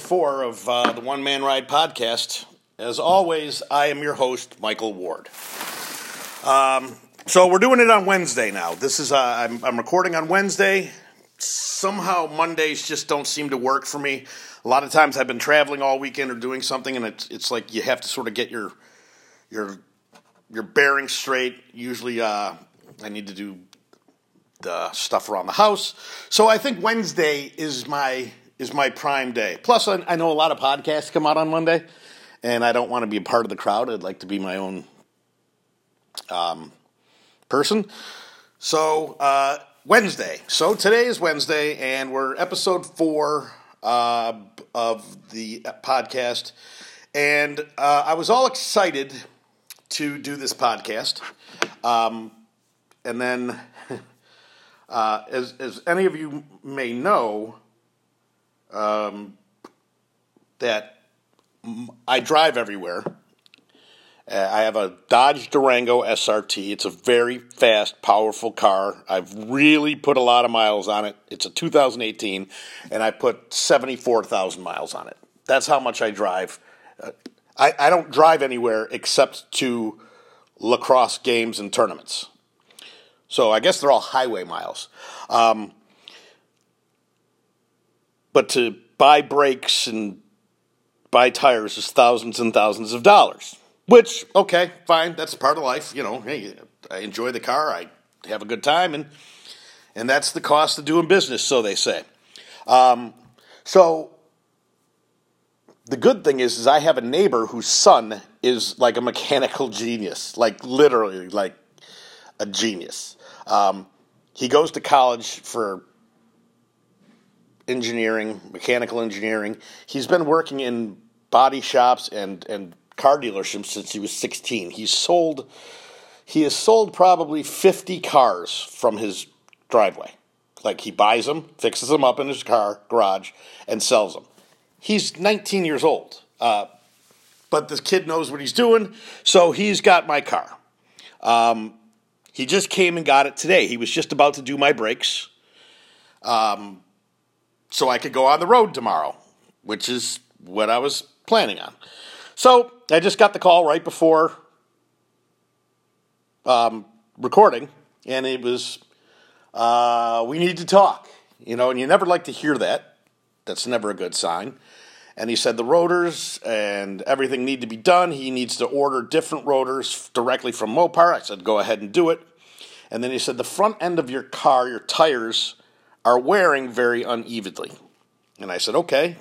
Episode four of uh, the One Man Ride podcast. As always, I am your host, Michael Ward. Um, so we're doing it on Wednesday now. This is uh, I'm, I'm recording on Wednesday. Somehow Mondays just don't seem to work for me. A lot of times I've been traveling all weekend or doing something, and it's it's like you have to sort of get your your your bearings straight. Usually, uh, I need to do the stuff around the house. So I think Wednesday is my is my prime day. Plus, I, I know a lot of podcasts come out on Monday, and I don't want to be a part of the crowd. I'd like to be my own um, person. So uh, Wednesday. So today is Wednesday, and we're episode four uh, of the podcast. And uh, I was all excited to do this podcast. Um, and then, uh, as, as any of you may know, um, that I drive everywhere. Uh, I have a Dodge Durango SRT. It's a very fast, powerful car. I've really put a lot of miles on it. It's a 2018, and I put 74,000 miles on it. That's how much I drive. Uh, I, I don't drive anywhere except to lacrosse games and tournaments. So I guess they're all highway miles. Um, but to buy brakes and buy tires is thousands and thousands of dollars. Which, okay, fine, that's part of life. You know, hey, I enjoy the car, I have a good time, and and that's the cost of doing business, so they say. Um, so the good thing is, is I have a neighbor whose son is like a mechanical genius, like literally, like a genius. Um, he goes to college for engineering, mechanical engineering. He's been working in body shops and, and car dealerships since he was 16. He's sold he has sold probably 50 cars from his driveway. Like he buys them, fixes them up in his car garage, and sells them. He's 19 years old, uh, but this kid knows what he's doing, so he's got my car. Um, he just came and got it today. He was just about to do my brakes. Um, so I could go on the road tomorrow, which is what I was planning on. So I just got the call right before um, recording, and it was, uh, we need to talk. You know, and you never like to hear that. That's never a good sign. And he said the rotors and everything need to be done. He needs to order different rotors directly from Mopar. I said, go ahead and do it. And then he said the front end of your car, your tires, are wearing very unevenly. And I said, okay.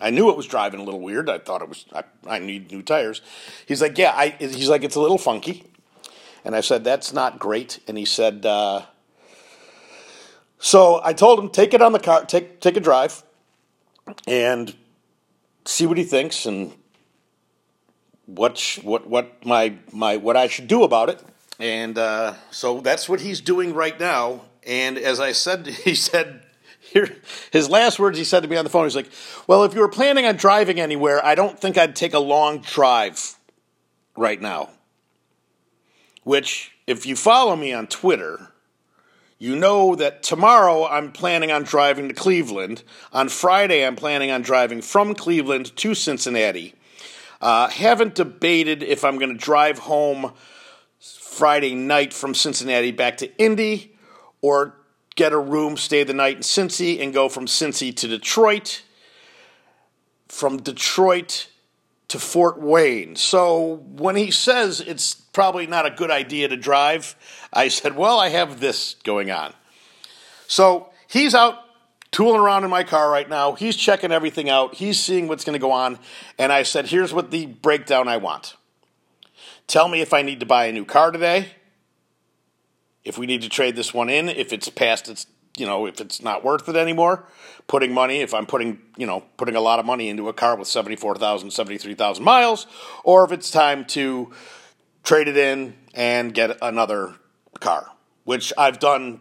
I knew it was driving a little weird. I thought it was, I, I need new tires. He's like, yeah, I, he's like, it's a little funky. And I said, that's not great. And he said, uh, so I told him, take it on the car, take, take a drive and see what he thinks and what, what, what my, my, what I should do about it. And uh, so that's what he's doing right now. And as I said, he said, here, his last words he said to me on the phone, he's like, Well, if you were planning on driving anywhere, I don't think I'd take a long drive right now. Which, if you follow me on Twitter, you know that tomorrow I'm planning on driving to Cleveland. On Friday, I'm planning on driving from Cleveland to Cincinnati. Uh, haven't debated if I'm going to drive home Friday night from Cincinnati back to Indy or get a room, stay the night in Cincy, and go from Cincy to Detroit, from Detroit to Fort Wayne. So when he says it's probably not a good idea to drive, I said, well, I have this going on. So he's out tooling around in my car right now. He's checking everything out. He's seeing what's going to go on. And I said, here's what the breakdown I want. Tell me if I need to buy a new car today if we need to trade this one in, if it's past its, you know, if it's not worth it anymore, putting money, if I'm putting, you know, putting a lot of money into a car with 74,000, 73,000 miles, or if it's time to trade it in and get another car, which I've done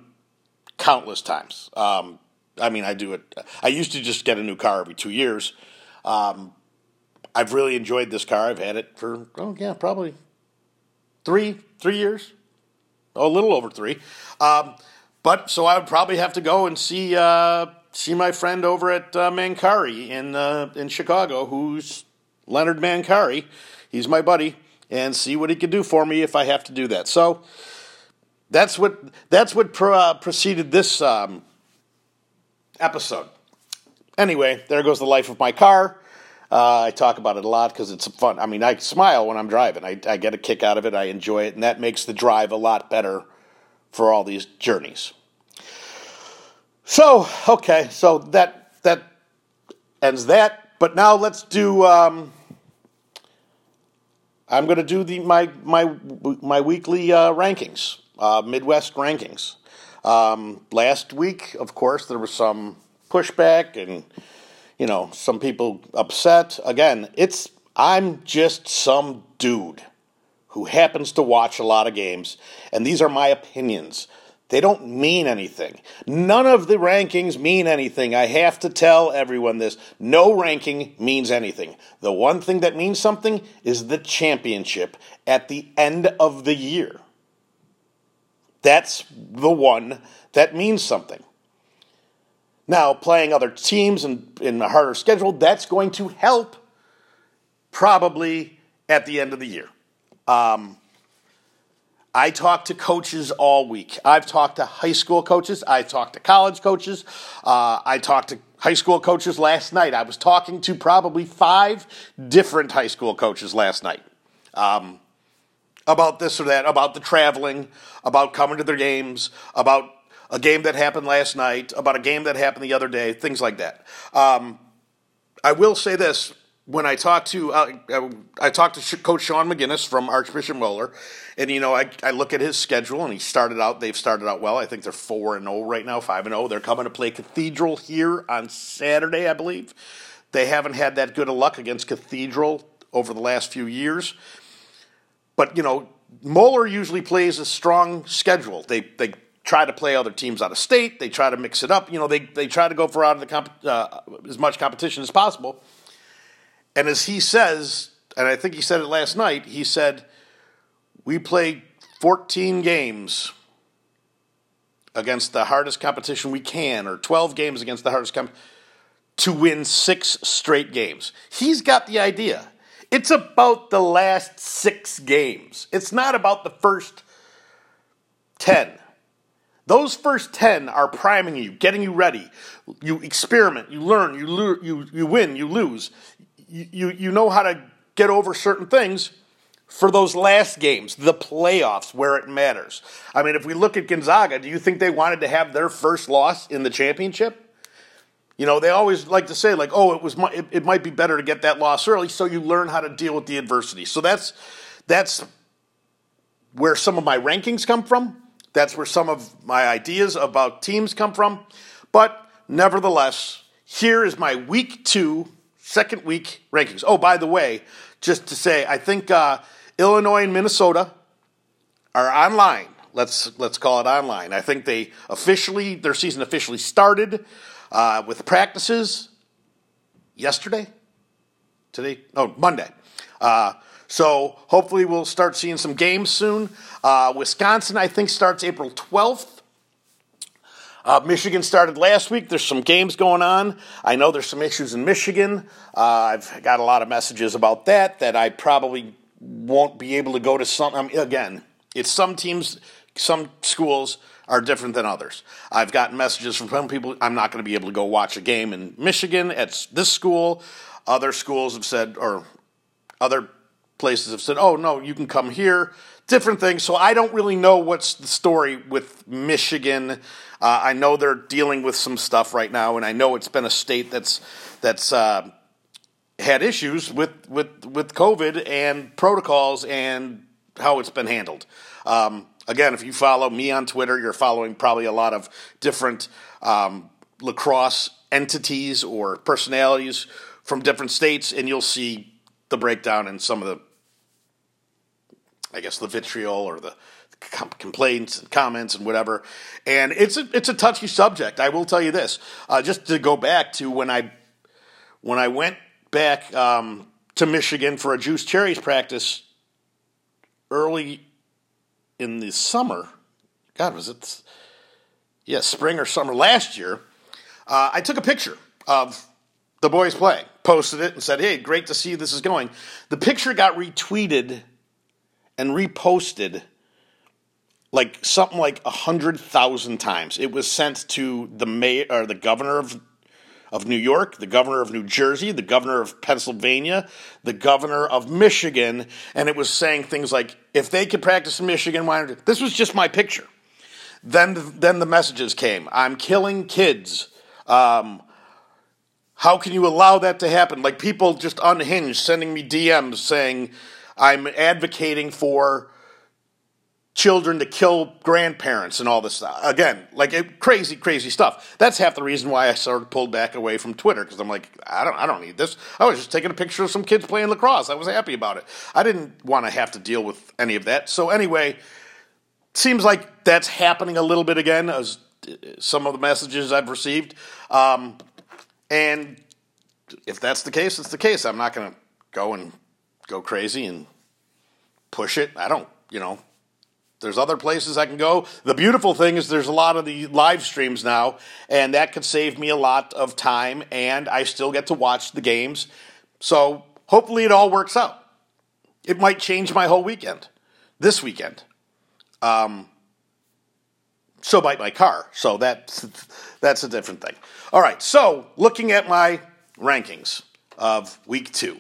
countless times. Um, I mean, I do it. I used to just get a new car every two years. Um, I've really enjoyed this car. I've had it for oh yeah, probably three three years, a little over three. Um, but so I would probably have to go and see uh, see my friend over at uh, Mancari in uh, in Chicago, who's Leonard Mancari. He's my buddy, and see what he can do for me if I have to do that. So that's what that's what pro, uh, preceded this um, episode. Anyway, there goes the life of my car. Uh, I talk about it a lot because it's fun. I mean, I smile when I'm driving. I, I get a kick out of it. I enjoy it, and that makes the drive a lot better for all these journeys. So, okay, so that that ends that. But now let's do. Um, I'm going to do the my my my weekly uh, rankings, uh, Midwest rankings. Um, last week, of course, there was some pushback and you know some people upset. Again, it's I'm just some dude who happens to watch a lot of games, and these are my opinions. They don't mean anything. None of the rankings mean anything. I have to tell everyone this. No ranking means anything. The one thing that means something is the championship at the end of the year. That's the one that means something. Now, playing other teams in, in a harder schedule, that's going to help probably at the end of the year. Um, I talk to coaches all week. I've talked to high school coaches. I talked to college coaches. Uh, I talked to high school coaches last night. I was talking to probably five different high school coaches last night um, about this or that, about the traveling, about coming to their games, about a game that happened last night, about a game that happened the other day, things like that. Um, I will say this when I talked to uh, I talked to Coach Sean McGinnis from Archbishop Moeller, and you know I, I look at his schedule and he started out they've started out well. I think they're four and zero oh right now, five and zero. Oh. They're coming to play Cathedral here on Saturday, I believe. They haven't had that good of luck against Cathedral over the last few years, but you know Moeller usually plays a strong schedule. They they try to play other teams out of state. They try to mix it up. You know they they try to go for out of the comp, uh, as much competition as possible. And as he says, and I think he said it last night, he said, We played 14 games against the hardest competition we can, or 12 games against the hardest competition, to win six straight games. He's got the idea. It's about the last six games, it's not about the first 10. Those first 10 are priming you, getting you ready. You experiment, you learn, you, lo- you, you win, you lose you, you know how to get over certain things for those last games, the playoffs where it matters. I mean, if we look at Gonzaga, do you think they wanted to have their first loss in the championship? You know, they always like to say like, "Oh, it was it, it might be better to get that loss early so you learn how to deal with the adversity." So that's that's where some of my rankings come from. That's where some of my ideas about teams come from. But nevertheless, here is my week 2 second week rankings. Oh, by the way, just to say, I think uh, Illinois and Minnesota are online. Let's let's call it online. I think they officially their season officially started uh, with practices yesterday, today, no Monday. Uh, so hopefully we'll start seeing some games soon. Uh, Wisconsin, I think, starts April twelfth. Uh, Michigan started last week. There's some games going on. I know there's some issues in Michigan. Uh, I've got a lot of messages about that that I probably won't be able to go to some. Um, again, it's some teams, some schools are different than others. I've gotten messages from some people. I'm not going to be able to go watch a game in Michigan at this school. Other schools have said, or other places have said, "Oh no, you can come here." Different things. So I don't really know what's the story with Michigan. Uh, I know they're dealing with some stuff right now, and I know it's been a state that's that's uh, had issues with with with COVID and protocols and how it's been handled. Um, again, if you follow me on Twitter, you're following probably a lot of different um, lacrosse entities or personalities from different states, and you'll see the breakdown in some of the, I guess, the vitriol or the complaints and comments and whatever. And it's a, it's a touchy subject. I will tell you this. Uh, just to go back to when I when I went back um, to Michigan for a juice cherries practice early in the summer. God, was it? Yeah, spring or summer last year. uh, I took a picture of the boys playing, posted it, and said, "Hey, great to see this is going." The picture got retweeted and reposted like something like a hundred thousand times. It was sent to the mayor or the governor of of New York, the governor of New Jersey, the governor of Pennsylvania, the governor of Michigan, and it was saying things like, "If they could practice in Michigan, why not?" This was just my picture. Then, then the messages came. I'm killing kids. Um, how can you allow that to happen? Like people just unhinged, sending me DMs saying I'm advocating for children to kill grandparents and all this stuff. Again, like it, crazy, crazy stuff. That's half the reason why I sort of pulled back away from Twitter because I'm like, I don't, I don't need this. I was just taking a picture of some kids playing lacrosse. I was happy about it. I didn't want to have to deal with any of that. So anyway, seems like that's happening a little bit again as some of the messages I've received. Um, and if that's the case, it's the case. I'm not going to go and go crazy and push it. I don't, you know, there's other places I can go. The beautiful thing is there's a lot of the live streams now, and that could save me a lot of time, and I still get to watch the games. So hopefully it all works out. It might change my whole weekend, this weekend. Um, so might my car. So that's that's a different thing. All right. So looking at my rankings of week two.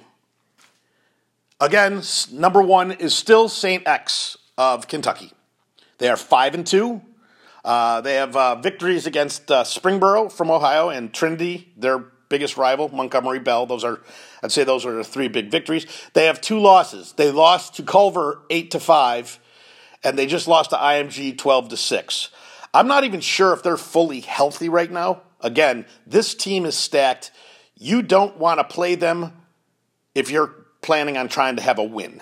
Again, number one is still St. X of Kentucky. They are five and two. Uh, they have uh, victories against uh, Springboro from Ohio and Trinity, their biggest rival, Montgomery Bell. Those are, I'd say, those are the three big victories. They have two losses. They lost to Culver eight to five, and they just lost to IMG twelve to six. I'm not even sure if they're fully healthy right now. Again, this team is stacked. You don't want to play them if you're planning on trying to have a win.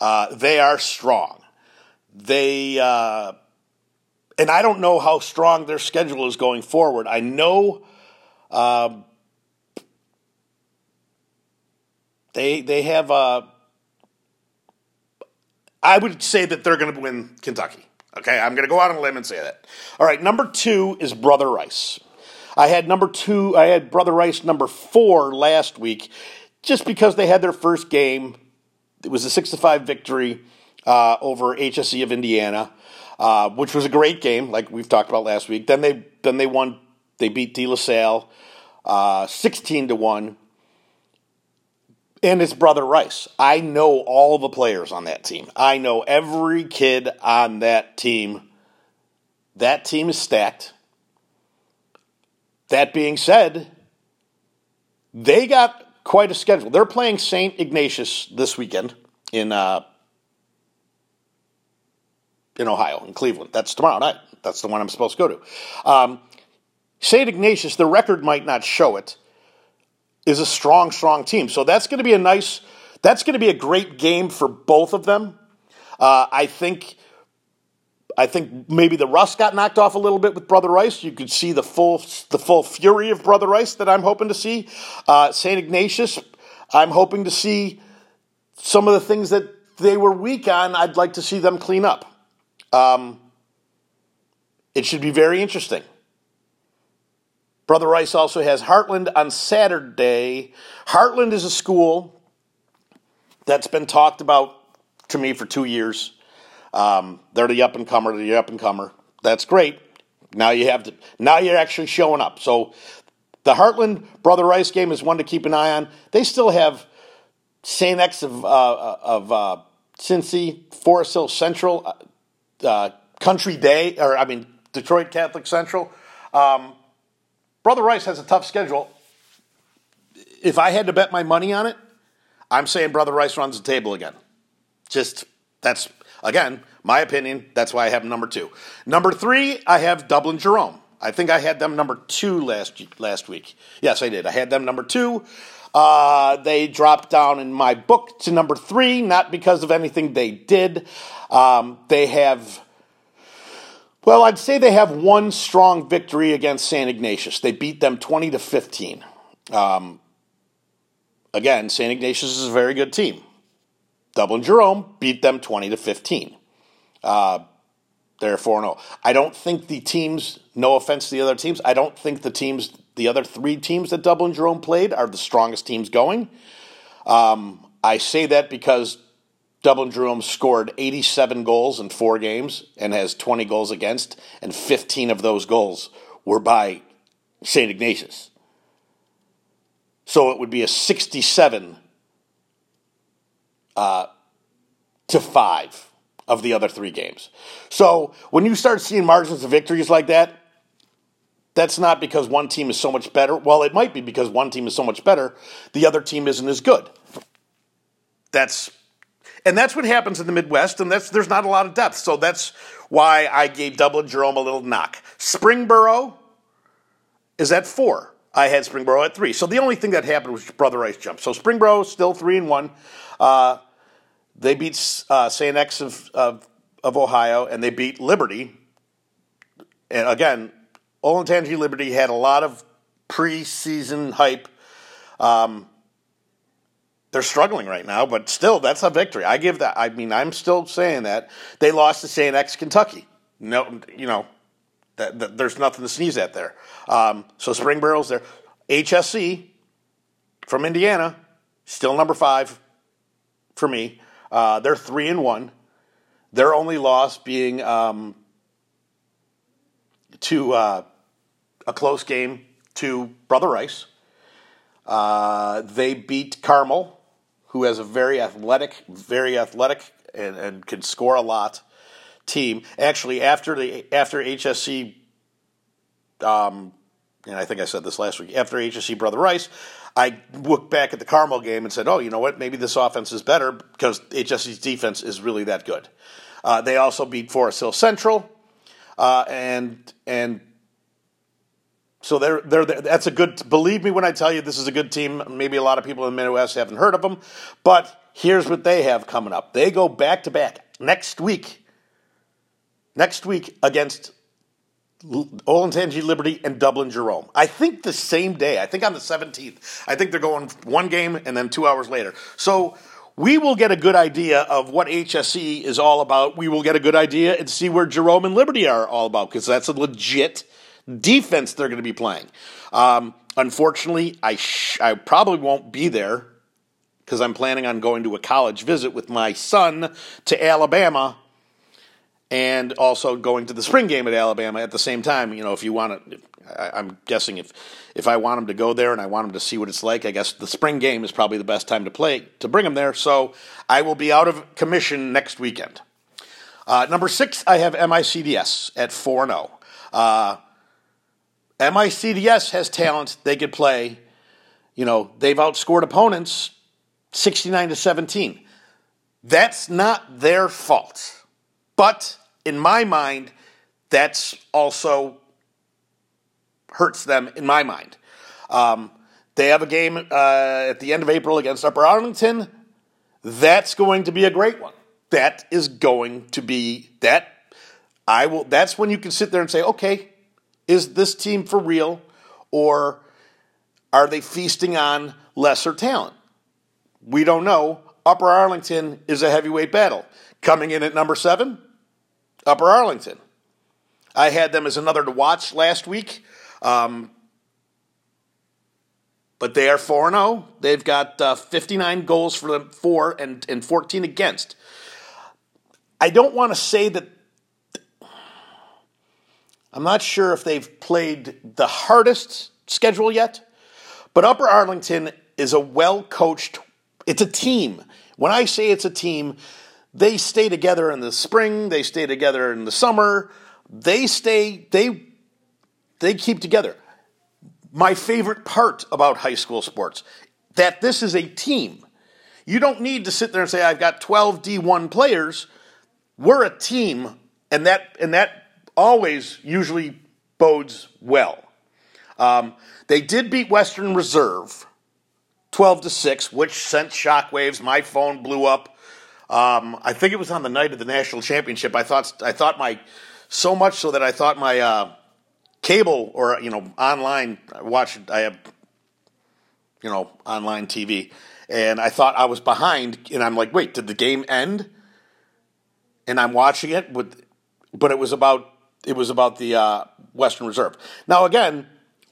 Uh, they are strong. They uh, and I don't know how strong their schedule is going forward. I know um, they they have. Uh, I would say that they're going to win Kentucky. Okay, I'm going to go out on a limb and say that. All right, number two is Brother Rice. I had number two. I had Brother Rice number four last week, just because they had their first game. It was a six to five victory uh, over HSE of Indiana, uh, which was a great game, like we've talked about last week. Then they then they won. They beat De La Salle, uh, sixteen to one. And his brother Rice. I know all the players on that team. I know every kid on that team. That team is stacked. That being said, they got quite a schedule. They're playing St. Ignatius this weekend in uh, in Ohio, in Cleveland. That's tomorrow night. That's the one I'm supposed to go to. Um, St. Ignatius, the record might not show it, is a strong, strong team. So that's going to be a nice, that's going to be a great game for both of them. Uh, I think. I think maybe the rust got knocked off a little bit with Brother Rice. You could see the full the full fury of Brother Rice that I'm hoping to see. Uh, Saint Ignatius, I'm hoping to see some of the things that they were weak on. I'd like to see them clean up. Um, it should be very interesting. Brother Rice also has Heartland on Saturday. Heartland is a school that's been talked about to me for two years. Um, they're the up and comer, the up and comer. That's great. Now you have to. Now you're actually showing up. So the Heartland Brother Rice game is one to keep an eye on. They still have Saint X of uh, of uh, Cincy, Forest Hill Central. Uh, uh, Country Day, or I mean Detroit Catholic Central. Um, Brother Rice has a tough schedule. If I had to bet my money on it, I'm saying Brother Rice runs the table again. Just that's again my opinion. That's why I have number two. Number three, I have Dublin Jerome. I think I had them number two last last week. Yes, I did. I had them number two. Uh, they dropped down in my book to number three, not because of anything they did. Um, they have, well, I'd say they have one strong victory against St. Ignatius. They beat them 20 to 15. Um, again, St. Ignatius is a very good team. Dublin Jerome beat them 20 to 15. Uh, they're 4 0. I don't think the teams, no offense to the other teams, I don't think the teams the other three teams that Dublin Jerome played are the strongest teams going. Um, I say that because Dublin Jerome scored 87 goals in four games and has 20 goals against, and 15 of those goals were by St. Ignatius. So it would be a 67 uh, to 5 of the other three games. So when you start seeing margins of victories like that, that's not because one team is so much better. Well, it might be because one team is so much better, the other team isn't as good. That's and that's what happens in the Midwest, and that's there's not a lot of depth. So that's why I gave Dublin Jerome a little knock. Springboro is at four. I had Springboro at three. So the only thing that happened was Brother Rice jump. So Springboro still three and one. Uh, they beat uh, St. X of, of, of Ohio, and they beat Liberty. And again, Olentangy Liberty had a lot of preseason hype. Um, they're struggling right now, but still, that's a victory. I give that. I mean, I'm still saying that they lost to St. X Kentucky. No, you know, that, that, there's nothing to sneeze at there. Um, so Springboro's there. HSE from Indiana, still number five for me. Uh, they're three and one. Their only loss being um, to uh, a close game to Brother Rice. Uh, they beat Carmel who has a very athletic, very athletic, and, and can score a lot team. Actually, after the after HSE, um, and I think I said this last week. After HSE Brother Rice, I looked back at the Carmel game and said, "Oh, you know what? Maybe this offense is better because HSE's defense is really that good." Uh, they also beat Forest Hill Central, uh, and and so they're, they're, that's a good, believe me when I tell you this is a good team. Maybe a lot of people in the Midwest haven't heard of them, but here's what they have coming up. They go back to back next week, next week against Olentangy Liberty and Dublin Jerome. I think the same day, I think on the 17th. I think they're going one game and then two hours later. So we will get a good idea of what HSE is all about. We will get a good idea and see where Jerome and Liberty are all about because that's a legit defense they're going to be playing. Um, unfortunately, I sh- I probably won't be there because I'm planning on going to a college visit with my son to Alabama and also going to the spring game at Alabama at the same time. You know, if you want to, I, am guessing if if I want him to go there and I want him to see what it's like, I guess the spring game is probably the best time to play to bring him there. So I will be out of commission next weekend. Uh, number six, I have MICDS at four zero. Oh. Uh, MICDS has talent. They could play. You know, they've outscored opponents 69 to 17. That's not their fault. But in my mind, that's also hurts them in my mind. Um, they have a game uh, at the end of April against Upper Arlington. That's going to be a great one. That is going to be that. I will. That's when you can sit there and say, okay, is this team for real, or are they feasting on lesser talent? We don't know. Upper Arlington is a heavyweight battle. Coming in at number seven, Upper Arlington. I had them as another to watch last week. Um, but they are 4 0. They've got uh, 59 goals for them, four and, and 14 against. I don't want to say that I'm not sure if they've played the hardest schedule yet, but Upper Arlington is a well coached, it's a team. When I say it's a team, they stay together in the spring, they stay together in the summer, they stay, they, they keep together. My favorite part about high school sports, that this is a team. You don't need to sit there and say, I've got 12 D1 players. We're a team, and that, and that always usually bodes well. Um, they did beat Western Reserve 12 to 6, which sent shockwaves. My phone blew up. Um, I think it was on the night of the national championship. I thought I thought my so much so that I thought my uh, cable or you know online I watched I have you know online TV and I thought I was behind and I'm like wait did the game end and I'm watching it with but it was about it was about the uh, Western Reserve. Now, again,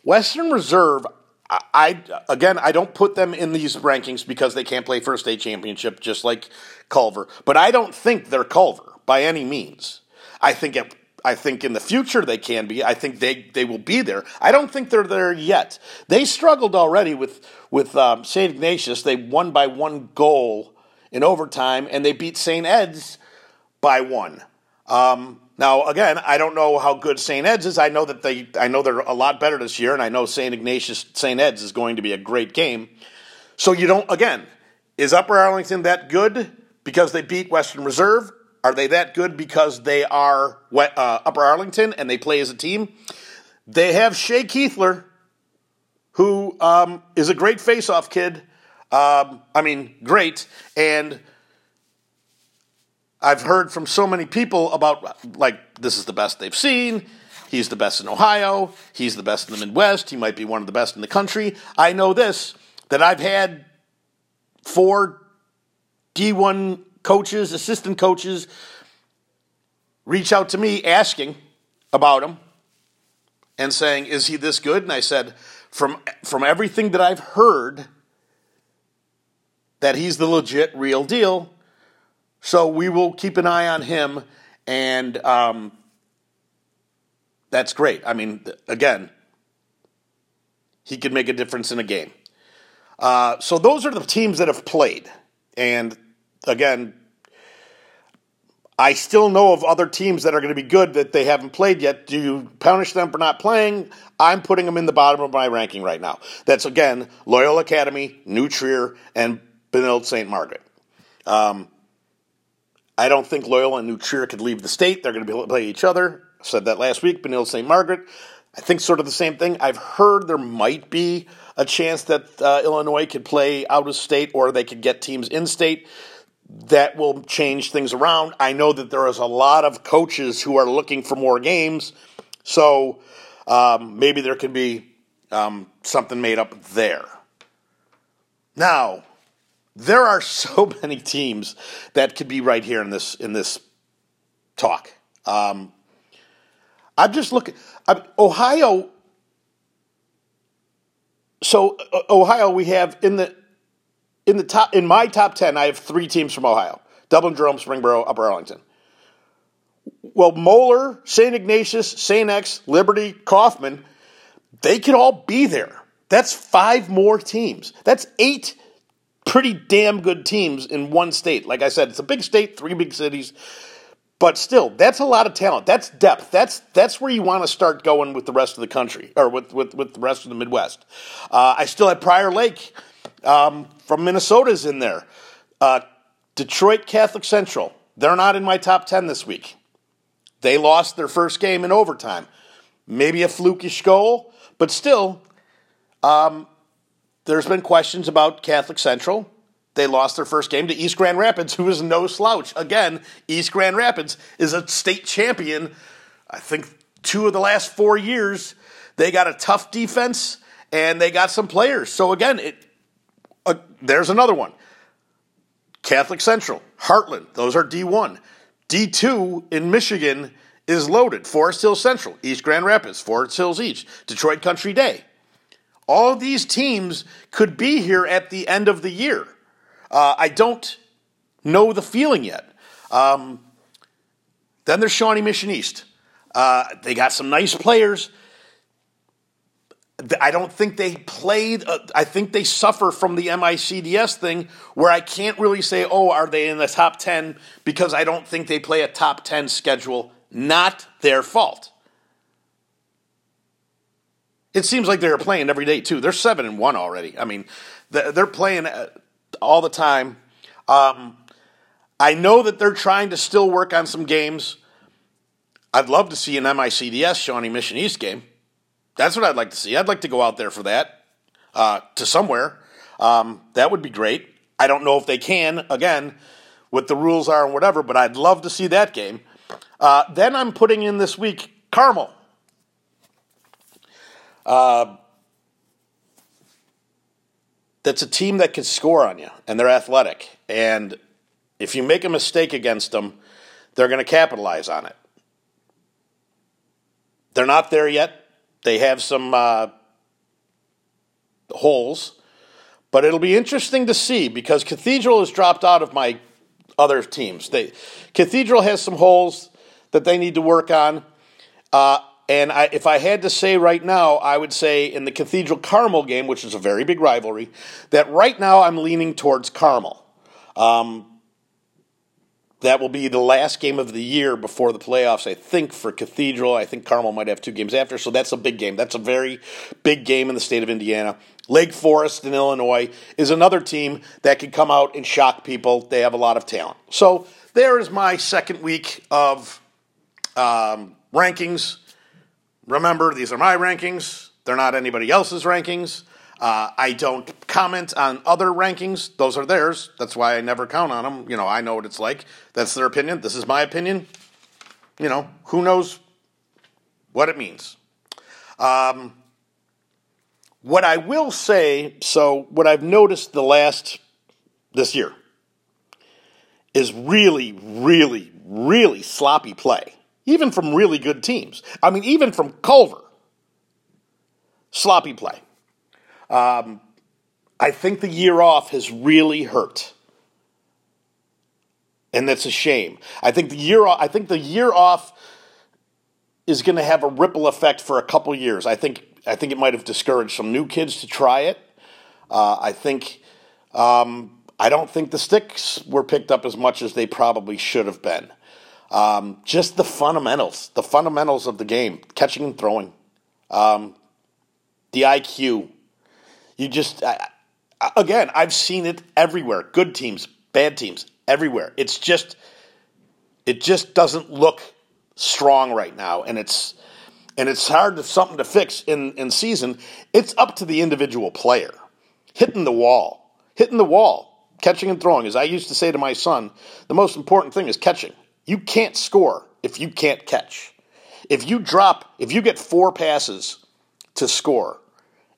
Western Reserve, I, again, I don't put them in these rankings because they can't play for a state championship, just like Culver. But I don't think they're Culver by any means. I think it, I think in the future they can be. I think they, they will be there. I don't think they're there yet. They struggled already with with um, Saint Ignatius. They won by one goal in overtime, and they beat Saint Ed's by one. Um, now, again, I don't know how good St. Ed's is. I know that they, I know they're a lot better this year, and I know St. Ignatius, St. Ed's is going to be a great game. So you don't, again, is Upper Arlington that good because they beat Western Reserve? Are they that good because they are uh, Upper Arlington and they play as a team? They have Shea Keithler, who um, is a great face-off kid. Um, I mean, great, and I've heard from so many people about, like, this is the best they've seen. He's the best in Ohio. He's the best in the Midwest. He might be one of the best in the country. I know this that I've had four D1 coaches, assistant coaches, reach out to me asking about him and saying, Is he this good? And I said, From, from everything that I've heard, that he's the legit real deal. So we will keep an eye on him, and um, that's great. I mean, again, he could make a difference in a game. Uh, so those are the teams that have played, and again, I still know of other teams that are going to be good that they haven't played yet. Do you punish them for not playing? I'm putting them in the bottom of my ranking right now. That's again Loyola Academy, New Trier, and Benilde St. Margaret. Um, I don't think Loyola and New Trier could leave the state. They're going to play each other. I said that last week. Benilde St. Margaret. I think sort of the same thing. I've heard there might be a chance that uh, Illinois could play out of state or they could get teams in state. That will change things around. I know that there is a lot of coaches who are looking for more games, so um, maybe there could be um, something made up there. Now, there are so many teams that could be right here in this in this talk. Um, I'm just looking. I'm, Ohio. So uh, Ohio, we have in the in the top in my top ten. I have three teams from Ohio: Dublin, Jerome, Springboro, Upper Arlington. Well, Moeller, St. Ignatius, St. X, Liberty, Coffman, they could all be there. That's five more teams. That's eight pretty damn good teams in one state. Like I said, it's a big state, three big cities. But still, that's a lot of talent. That's depth. That's that's where you want to start going with the rest of the country, or with with, with the rest of the Midwest. Uh, I still have Prior Lake um, from Minnesota's in there. Uh, Detroit Catholic Central. They're not in my top ten this week. They lost their first game in overtime. Maybe a flukish goal, but still, um, there's been questions about Catholic Central. They lost their first game to East Grand Rapids, who is no slouch. Again, East Grand Rapids is a state champion. I think two of the last four years, they got a tough defense and they got some players. So again, it uh, there's another one. Catholic Central, Heartland, those are D1. D2 in Michigan is loaded. Forest Hills Central, East Grand Rapids, Forest Hills East, Detroit Country Day. All these teams could be here at the end of the year. Uh, I don't know the feeling yet. Um, then there's Shawnee Mission East. Uh, they got some nice players. I don't think they played. Uh, I think they suffer from the MICDS thing where I can't really say, oh, are they in the top 10? Because I don't think they play a top 10 schedule. Not their fault. It seems like they're playing every day too. They're seven and one already. I mean, they're playing uh, all the time. Um, I know that they're trying to still work on some games. I'd love to see an MICDS Shawnee Mission East game. That's what I'd like to see. I'd like to go out there for that uh, to somewhere. Um, that would be great. I don't know if they can again, what the rules are and whatever, but I'd love to see that game. Uh, then I'm putting in this week Carmel. Uh, that's a team that can score on you, and they're athletic. And if you make a mistake against them, they're going to capitalize on it. They're not there yet. They have some uh, holes, but it'll be interesting to see because Cathedral has dropped out of my other teams. They, Cathedral has some holes that they need to work on. Uh, and I, if I had to say right now, I would say in the Cathedral Carmel game, which is a very big rivalry, that right now I'm leaning towards Carmel. Um, that will be the last game of the year before the playoffs, I think, for Cathedral. I think Carmel might have two games after, so that's a big game. That's a very big game in the state of Indiana. Lake Forest in Illinois is another team that can come out and shock people. They have a lot of talent. So there is my second week of um, rankings. Remember, these are my rankings. They're not anybody else's rankings. Uh, I don't comment on other rankings. Those are theirs. That's why I never count on them. You know, I know what it's like. That's their opinion. This is my opinion. You know, who knows what it means. Um, what I will say, so what I've noticed the last this year is really, really, really sloppy play, even from really good teams. I mean, even from Culver, sloppy play. Um, I think the year off has really hurt. And that's a shame. I think the year off, I think the year off is going to have a ripple effect for a couple years. I think I think it might have discouraged some new kids to try it. Uh, I think um, I don't think the sticks were picked up as much as they probably should have been. Um, just the fundamentals, the fundamentals of the game, catching and throwing, um, the IQ, you just, I, again, I've seen it everywhere. Good teams, bad teams, everywhere. It's just, it just doesn't look strong right now, and it's, and it's hard to something to fix in in season. It's up to the individual player, hitting the wall, hitting the wall, catching and throwing. As I used to say to my son, the most important thing is catching. You can't score if you can't catch. If you drop, if you get four passes to score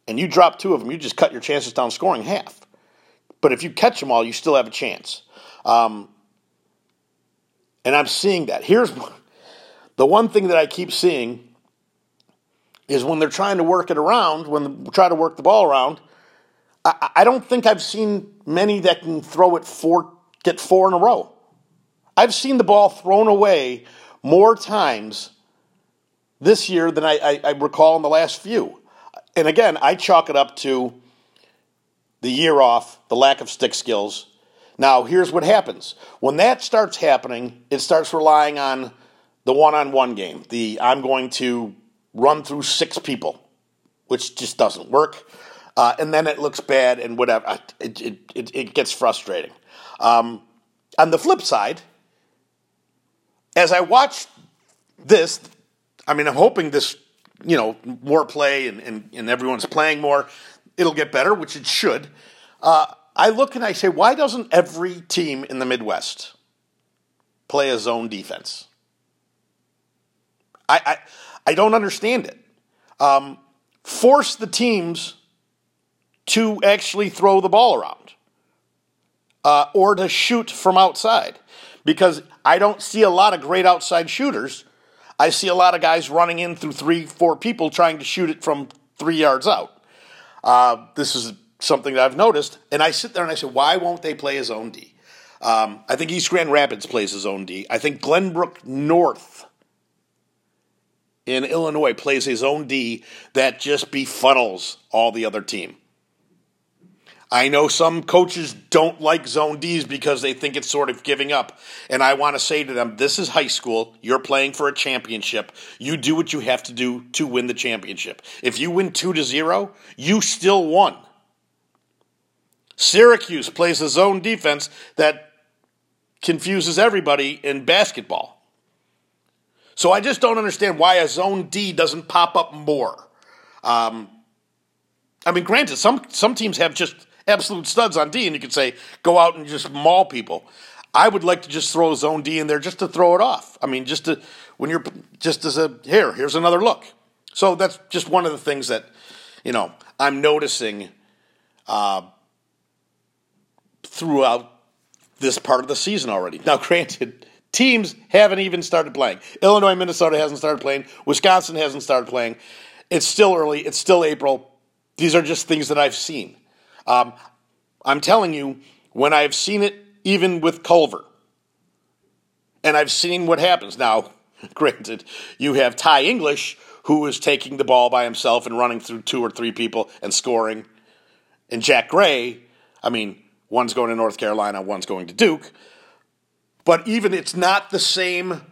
and you drop two of them, you just cut your chances down scoring half. But if you catch them all, you still have a chance. Um, and I'm seeing that. Here's the one thing that I keep seeing is when they're trying to work it around, when they try to work the ball around. I, I don't think I've seen many that can throw it four, get four in a row. I've seen the ball thrown away more times this year than I, I, I recall in the last few and again, I chalk it up to the year off, the lack of stick skills. Now, here's what happens. When that starts happening, it starts relying on the one on one game. The I'm going to run through six people, which just doesn't work. Uh, and then it looks bad and whatever. It, it, it, it gets frustrating. Um, on the flip side, as I watch this, I mean, I'm hoping this you know, more play and, and, and everyone's playing more, it'll get better, which it should. Uh, I look and I say, why doesn't every team in the Midwest play a zone defense? I, I, I don't understand it. Um, force the teams to actually throw the ball around uh, or to shoot from outside because I don't see a lot of great outside shooters I see a lot of guys running in through three, four people trying to shoot it from three yards out. Uh, this is something that I've noticed, and I sit there and I say, why won't they play his own D? Um, I think East Grand Rapids plays his own D. I think Glenbrook North in Illinois plays his own D that just befuddles all the other team. I know some coaches don't like zone Ds because they think it's sort of giving up. And I want to say to them, this is high school. You're playing for a championship. You do what you have to do to win the championship. If you win 2 to 0, you still won. Syracuse plays a zone defense that confuses everybody in basketball. So I just don't understand why a zone D doesn't pop up more. Um, I mean, granted, some some teams have just absolute studs on D, and you could say go out and just maul people. I would like to just throw zone D in there just to throw it off. I mean, just to when you're just as a here, here's another look. So that's just one of the things that you know I'm noticing uh, throughout this part of the season already. Now, granted, teams haven't even started playing. Illinois, Minnesota hasn't started playing. Wisconsin hasn't started playing. It's still early. It's still April These are just things that I've seen. Um, I'm telling you, when I've seen it, even with Culver, and I've seen what happens. Now, granted, you have Ty English, who is taking the ball by himself and running through two or three people and scoring. And Jack Gray, I mean, one's going to North Carolina, one's going to Duke. But even it's not the same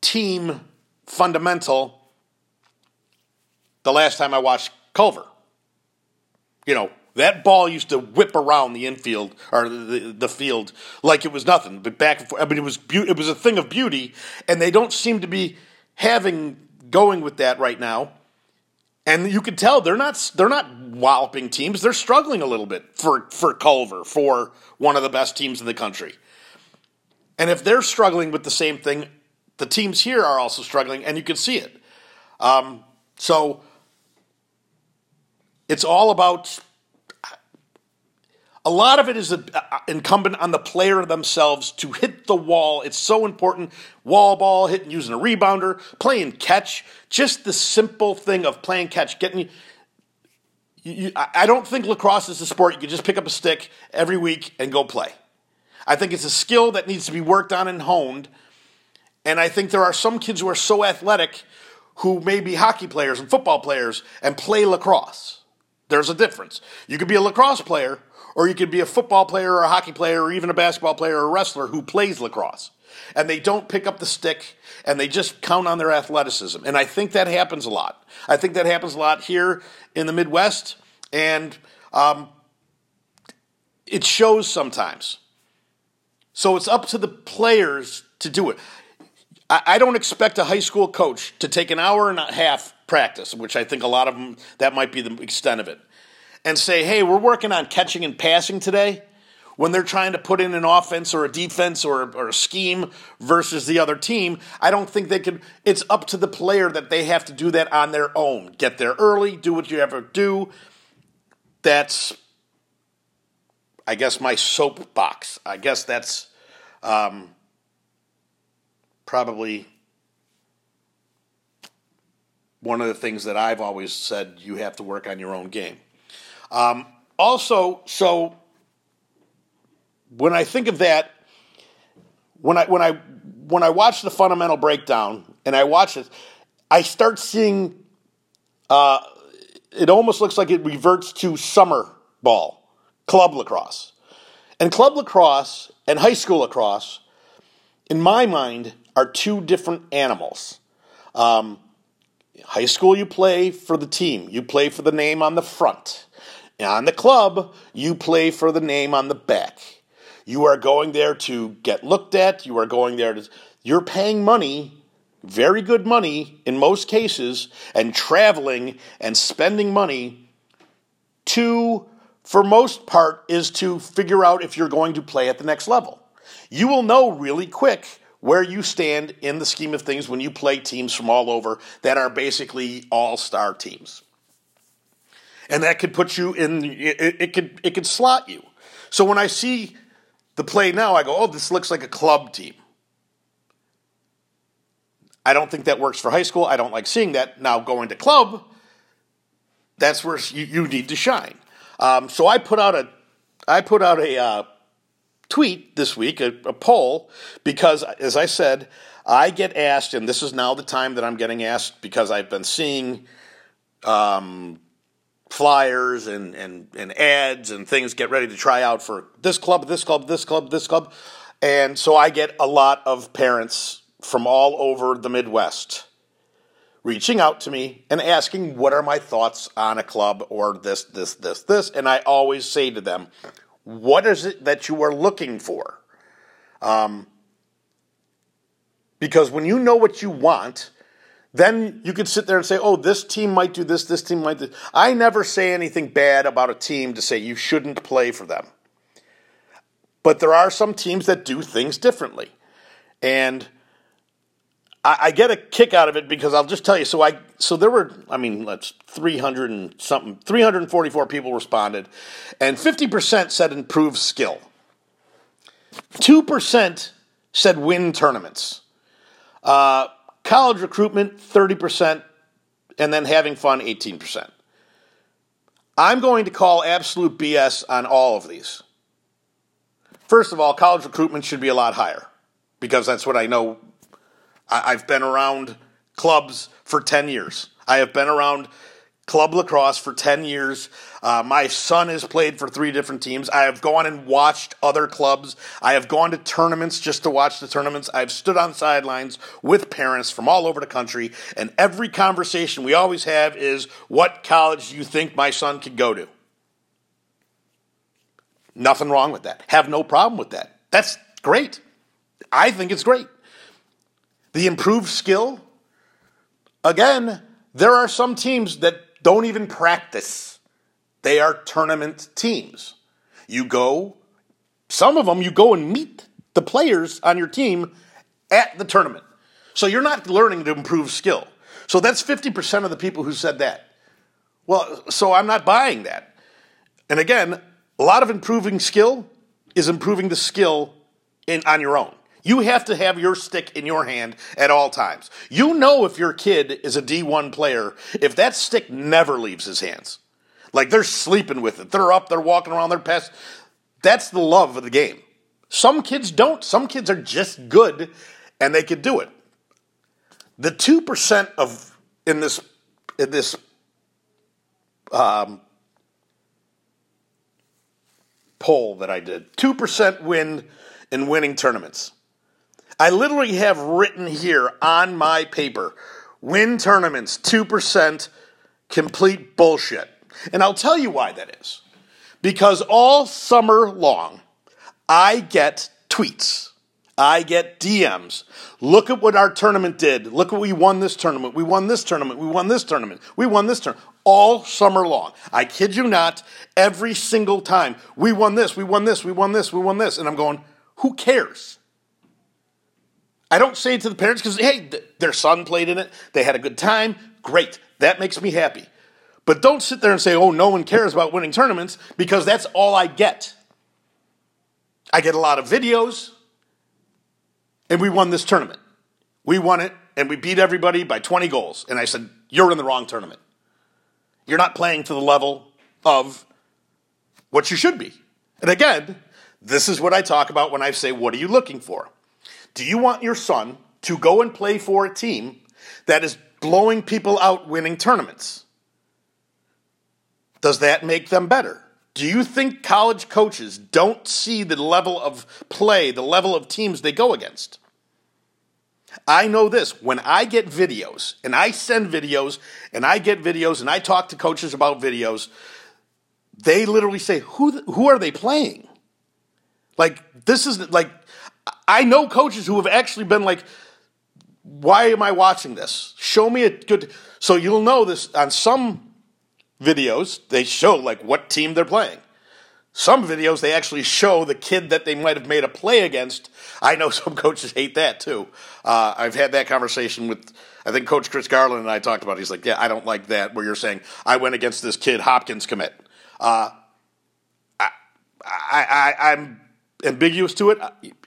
team fundamental the last time I watched Culver. You know, that ball used to whip around the infield or the, the field like it was nothing, but back and forth. I mean, it was be- it was a thing of beauty, and they don't seem to be having going with that right now. And you can tell they're not they're not walloping teams. They're struggling a little bit for for Culver, for one of the best teams in the country. And if they're struggling with the same thing, the teams here are also struggling, and you can see it. Um, so it's all about. A lot of it is incumbent on the player themselves to hit the wall. It's so important. Wall ball, hitting, using a rebounder, playing catch. Just the simple thing of playing catch, getting. You, I don't think lacrosse is a sport you can just pick up a stick every week and go play. I think it's a skill that needs to be worked on and honed. And I think there are some kids who are so athletic who may be hockey players and football players and play lacrosse. There's a difference. You could be a lacrosse player, or you could be a football player, or a hockey player, or even a basketball player or a wrestler who plays lacrosse. And they don't pick up the stick and they just count on their athleticism. And I think that happens a lot. I think that happens a lot here in the Midwest. And um, it shows sometimes. So it's up to the players to do it. I, don't expect a high school coach to take an hour and a half practice, which I think a lot of them, that might be the extent of it, and say, hey, we're working on catching and passing today when they're trying to put in an offense or a defense or, or a scheme versus the other team, I don't think they can. It's up to the player that they have to do that on their own. Get there early, do what you ever do. That's, I guess, my soapbox. I guess that's um, probably one of the things that I've always said you have to work on your own game. Um, also, so when I think of that, when I when I when I watch the fundamental breakdown and I watch it, I start seeing. Uh, it almost looks like it reverts to summer ball, club lacrosse, and club lacrosse and high school lacrosse, in my mind, are two different animals. Um, high school, you play for the team, you play for the name on the front. On the club, you play for the name on the back. You are going there to get looked at. You are going there to, you're paying money, very good money in most cases, and traveling and spending money to, for most part, is to figure out if you're going to play at the next level. You will know really quick where you stand in the scheme of things when you play teams from all over that are basically all star teams. And that could put you in, it, it, could, it could slot you. So when I see the play now, I go, oh, this looks like a club team. I don't think that works for high school. I don't like seeing that. Now, going to club, that's where you, you need to shine. Um, so I put out a, I put out a, uh, tweet this week, a, a poll, because as I said, I get asked, and this is now the time that I'm getting asked because I've been seeing um, flyers and, and, and ads and things get ready to try out for this club, this club, this club, this club. And so I get a lot of parents from all over the Midwest reaching out to me and asking what are my thoughts on a club or this, this, this, this. And I always say to them, what is it that you are looking for? Um, because when you know what you want, then you could sit there and say, oh, this team might do this, this team might do. I never say anything bad about a team to say you shouldn't play for them. But there are some teams that do things differently. And I, I, get a kick out of it because I'll just tell you. So I so there were I mean let's three hundred and something three hundred and forty four people responded, and fifty percent said improve skill. Two percent said win tournaments. Uh, college recruitment thirty percent, and then having fun eighteen percent. I'm going to call absolute BS on all of these. First of all, college recruitment should be a lot higher because that's what I know. I've been around clubs for 10 years. I have been around club lacrosse for 10 years. Uh, my son has played for three different teams. I have gone and watched other clubs. I have gone to tournaments just to watch the tournaments. I've stood on sidelines with parents from all over the country, and every conversation we always have is what college do you think my son could go to? Nothing wrong with that. Have no problem with that. That's great. I think it's great. The improved skill, again, there are some teams that don't even practice. They are tournament teams. You go, some of them, you go and meet the players on your team at the tournament. So you're not learning to improve skill. So that's 50% of the people who said that. Well, so I'm not buying that. And again, a lot of improving skill is improving the skill in, on your own. You have to have your stick in your hand at all times. You know if your kid is a D1 player if that stick never leaves his hands. Like they're sleeping with it. They're up, they're walking around, they're past. That's the love of the game. Some kids don't. Some kids are just good and they could do it. The 2% of in this in this um, poll that I did, 2% win in winning tournaments. I literally have written here on my paper win tournaments, 2% complete bullshit. And I'll tell you why that is. Because all summer long, I get tweets. I get DMs. Look at what our tournament did. Look what we won this tournament. We won this tournament. We won this tournament. We won this tournament. All summer long. I kid you not, every single time. We won this, we won this, we won this, we won this. And I'm going, who cares? I don't say it to the parents because, hey, th- their son played in it. They had a good time. Great. That makes me happy. But don't sit there and say, oh, no one cares about winning tournaments because that's all I get. I get a lot of videos, and we won this tournament. We won it, and we beat everybody by 20 goals. And I said, you're in the wrong tournament. You're not playing to the level of what you should be. And again, this is what I talk about when I say, what are you looking for? Do you want your son to go and play for a team that is blowing people out winning tournaments? Does that make them better? Do you think college coaches don't see the level of play, the level of teams they go against? I know this when I get videos and I send videos and I get videos and I talk to coaches about videos, they literally say, Who, who are they playing? Like, this is like I know coaches who have actually been like, why am I watching this? Show me a good. So you'll know this on some videos, they show like what team they're playing. Some videos, they actually show the kid that they might have made a play against. I know some coaches hate that too. Uh, I've had that conversation with, I think Coach Chris Garland and I talked about it. He's like, yeah, I don't like that where you're saying, I went against this kid Hopkins commit. Uh, I, I, I, I'm ambiguous to it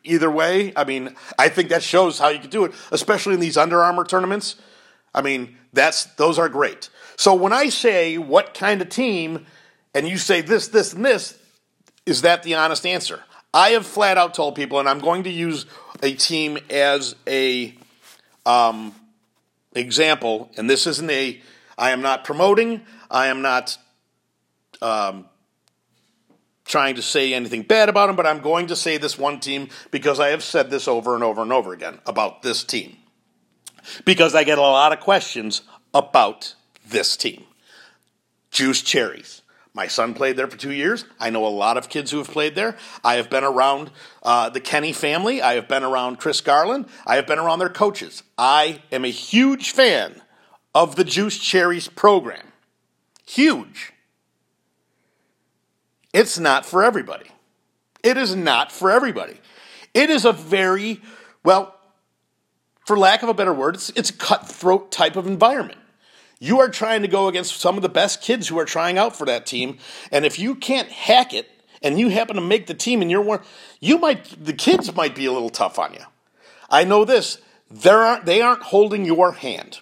either way. I mean, I think that shows how you can do it, especially in these Under Armour tournaments. I mean, that's those are great. So when I say what kind of team, and you say this, this, and this, is that the honest answer? I have flat out told people, and I'm going to use a team as a um, example, and this isn't a. I am not promoting. I am not um, trying to say anything bad about them, but I'm going to say this one team because I have said this over and over and over again about this team. Because I get a lot of questions about this team. Juice Cherries. My son played there for two years. I know a lot of kids who have played there. I have been around uh, the Kenny family. I have been around Chris Garland. I have been around their coaches. I am a huge fan of the Juice Cherries program. Huge. It's not for everybody. It is not for everybody. It is a very, well, for lack of a better word, it's, it's a cutthroat type of environment. You are trying to go against some of the best kids who are trying out for that team, and if you can't hack it and you happen to make the team and you're one, you might the kids might be a little tough on you. I know this. There aren't, they aren't holding your hand.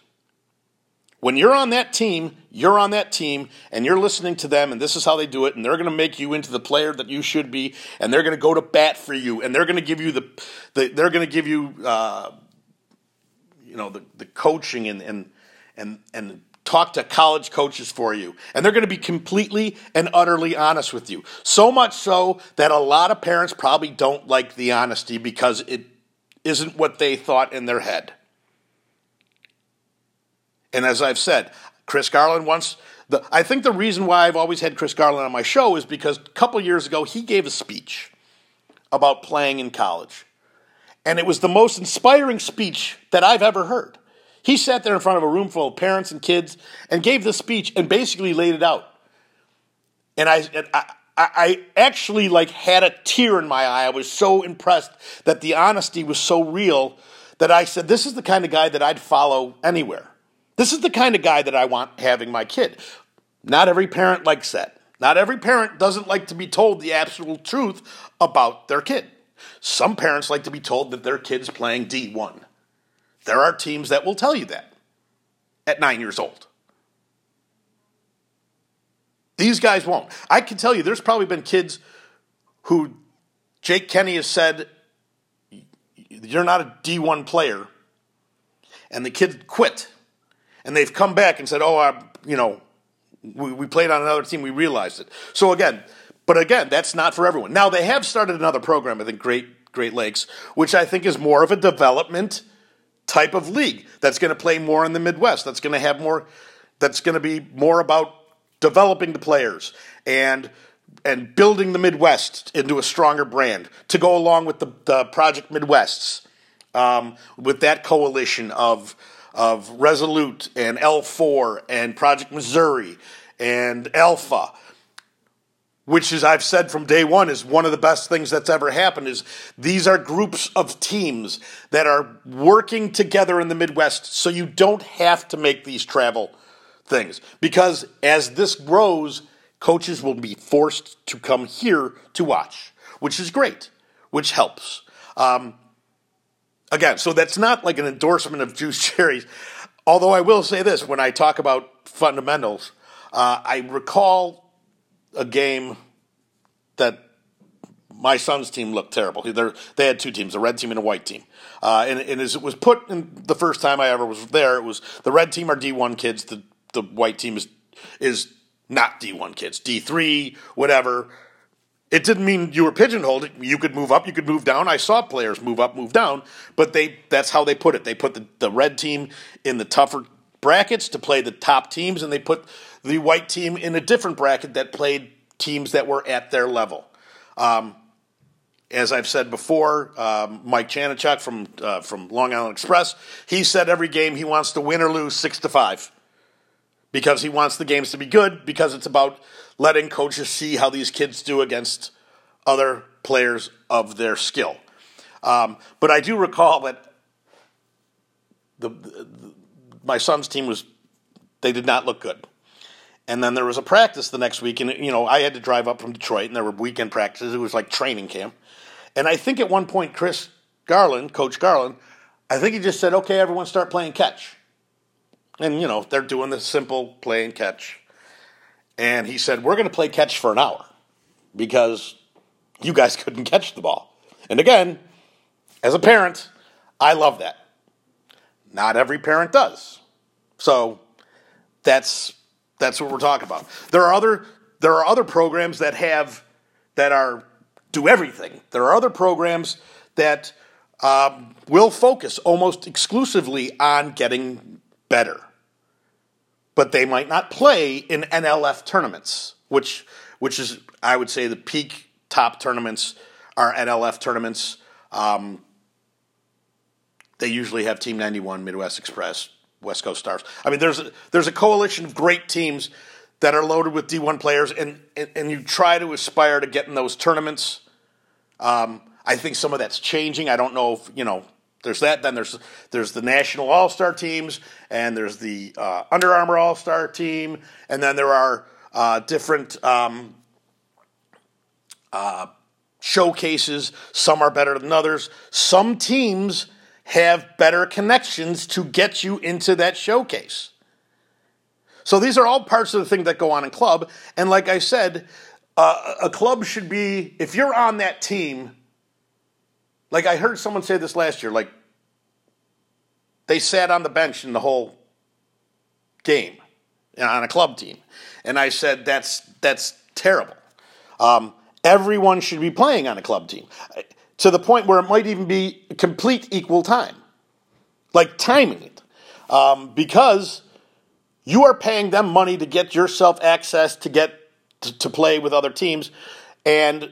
When you're on that team, you're on that team, and you're listening to them, and this is how they do it, and they're going to make you into the player that you should be, and they're going to go to bat for you, and they're going to give you the, the they're going to give you, uh, you know, the, the coaching and and and and talk to college coaches for you, and they're going to be completely and utterly honest with you. So much so that a lot of parents probably don't like the honesty because it isn't what they thought in their head. And as I've said, Chris Garland once. The, I think the reason why I've always had Chris Garland on my show is because a couple years ago he gave a speech about playing in college. And it was the most inspiring speech that I've ever heard. He sat there in front of a room full of parents and kids and gave this speech and basically laid it out. And I, and I, I actually like had a tear in my eye. I was so impressed that the honesty was so real that I said, "This is the kind of guy that I'd follow anywhere." This is the kind of guy that I want having my kid. Not every parent likes that. Not every parent doesn't like to be told the absolute truth about their kid. Some parents like to be told that their kid's playing D1. There are teams that will tell you that at nine years old. These guys won't. I can tell you there's probably been kids who Jake Kenny has said, You're not a D1 player. And the kid quit and they've come back and said, "Oh, I, you know, we, we played on another team. We realized it." So again, but again, that's not for everyone. Now they have started another program. I think Great Great Lakes, which I think is more of a development type of league that's going to play more in the Midwest. That's going to have more. That's going to be more about developing the players and and building the Midwest into a stronger brand to go along with the, the Project Midwests, um, with that coalition of of Resolute and L4 and Project Missouri and Alpha, which is I've said from day one is one of the best things that's ever happened is these are groups of teams that are working together in the Midwest so you don't have to make these travel things. Because as this grows coaches will be forced to come here to watch which is great which helps. Um, Again, so that's not like an endorsement of juice cherries. Although I will say this when I talk about fundamentals, uh, I recall a game that my son's team looked terrible. They're, they had two teams, a red team and a white team. Uh, and, and, as it was put in the first time I ever was there, it was the red team are D1 kids, the, the white team is, is not D1 kids, D3, whatever. It didn't mean you were pigeonholed. You could move up, you could move down. I saw players move up, move down, but they that's how they put it. They put the, the red team in the tougher brackets to play the top teams, and they put the white team in a different bracket that played teams that were at their level. Um, as I've said before, um, Mike Chanichuk from uh, from Long Island Express, he said every game he wants to win or lose six to five because he wants the games to be good because it's about letting coaches see how these kids do against other players of their skill. Um, but I do recall that the, the, my son's team was they did not look good. And then there was a practice the next week, and you know I had to drive up from Detroit, and there were weekend practices. It was like training camp, and I think at one point Chris Garland, Coach Garland, I think he just said, "Okay, everyone, start playing catch." And, you know, they're doing the simple play and catch. And he said, We're going to play catch for an hour because you guys couldn't catch the ball. And again, as a parent, I love that. Not every parent does. So that's that's what we're talking about. There are other there are other programs that have that are do everything. There are other programs that um, will focus almost exclusively on getting better but they might not play in NLF tournaments, which which is I would say the peak top tournaments are NLF tournaments. Um, they usually have Team 91, Midwest Express, West Coast Stars. I mean, there's a, there's a coalition of great teams that are loaded with D1 players, and, and, and you try to aspire to get in those tournaments. Um, I think some of that's changing. I don't know if, you know, there's that. Then there's there's the national all star teams, and there's the uh, Under Armour all star team, and then there are uh, different um, uh, showcases. Some are better than others. Some teams have better connections to get you into that showcase. So these are all parts of the thing that go on in club. And like I said, uh, a club should be, if you're on that team, like I heard someone say this last year, like they sat on the bench in the whole game on a club team. And I said, that's, that's terrible. Um, everyone should be playing on a club team to the point where it might even be complete equal time, like timing it. Um, because you are paying them money to get yourself access to get to play with other teams. And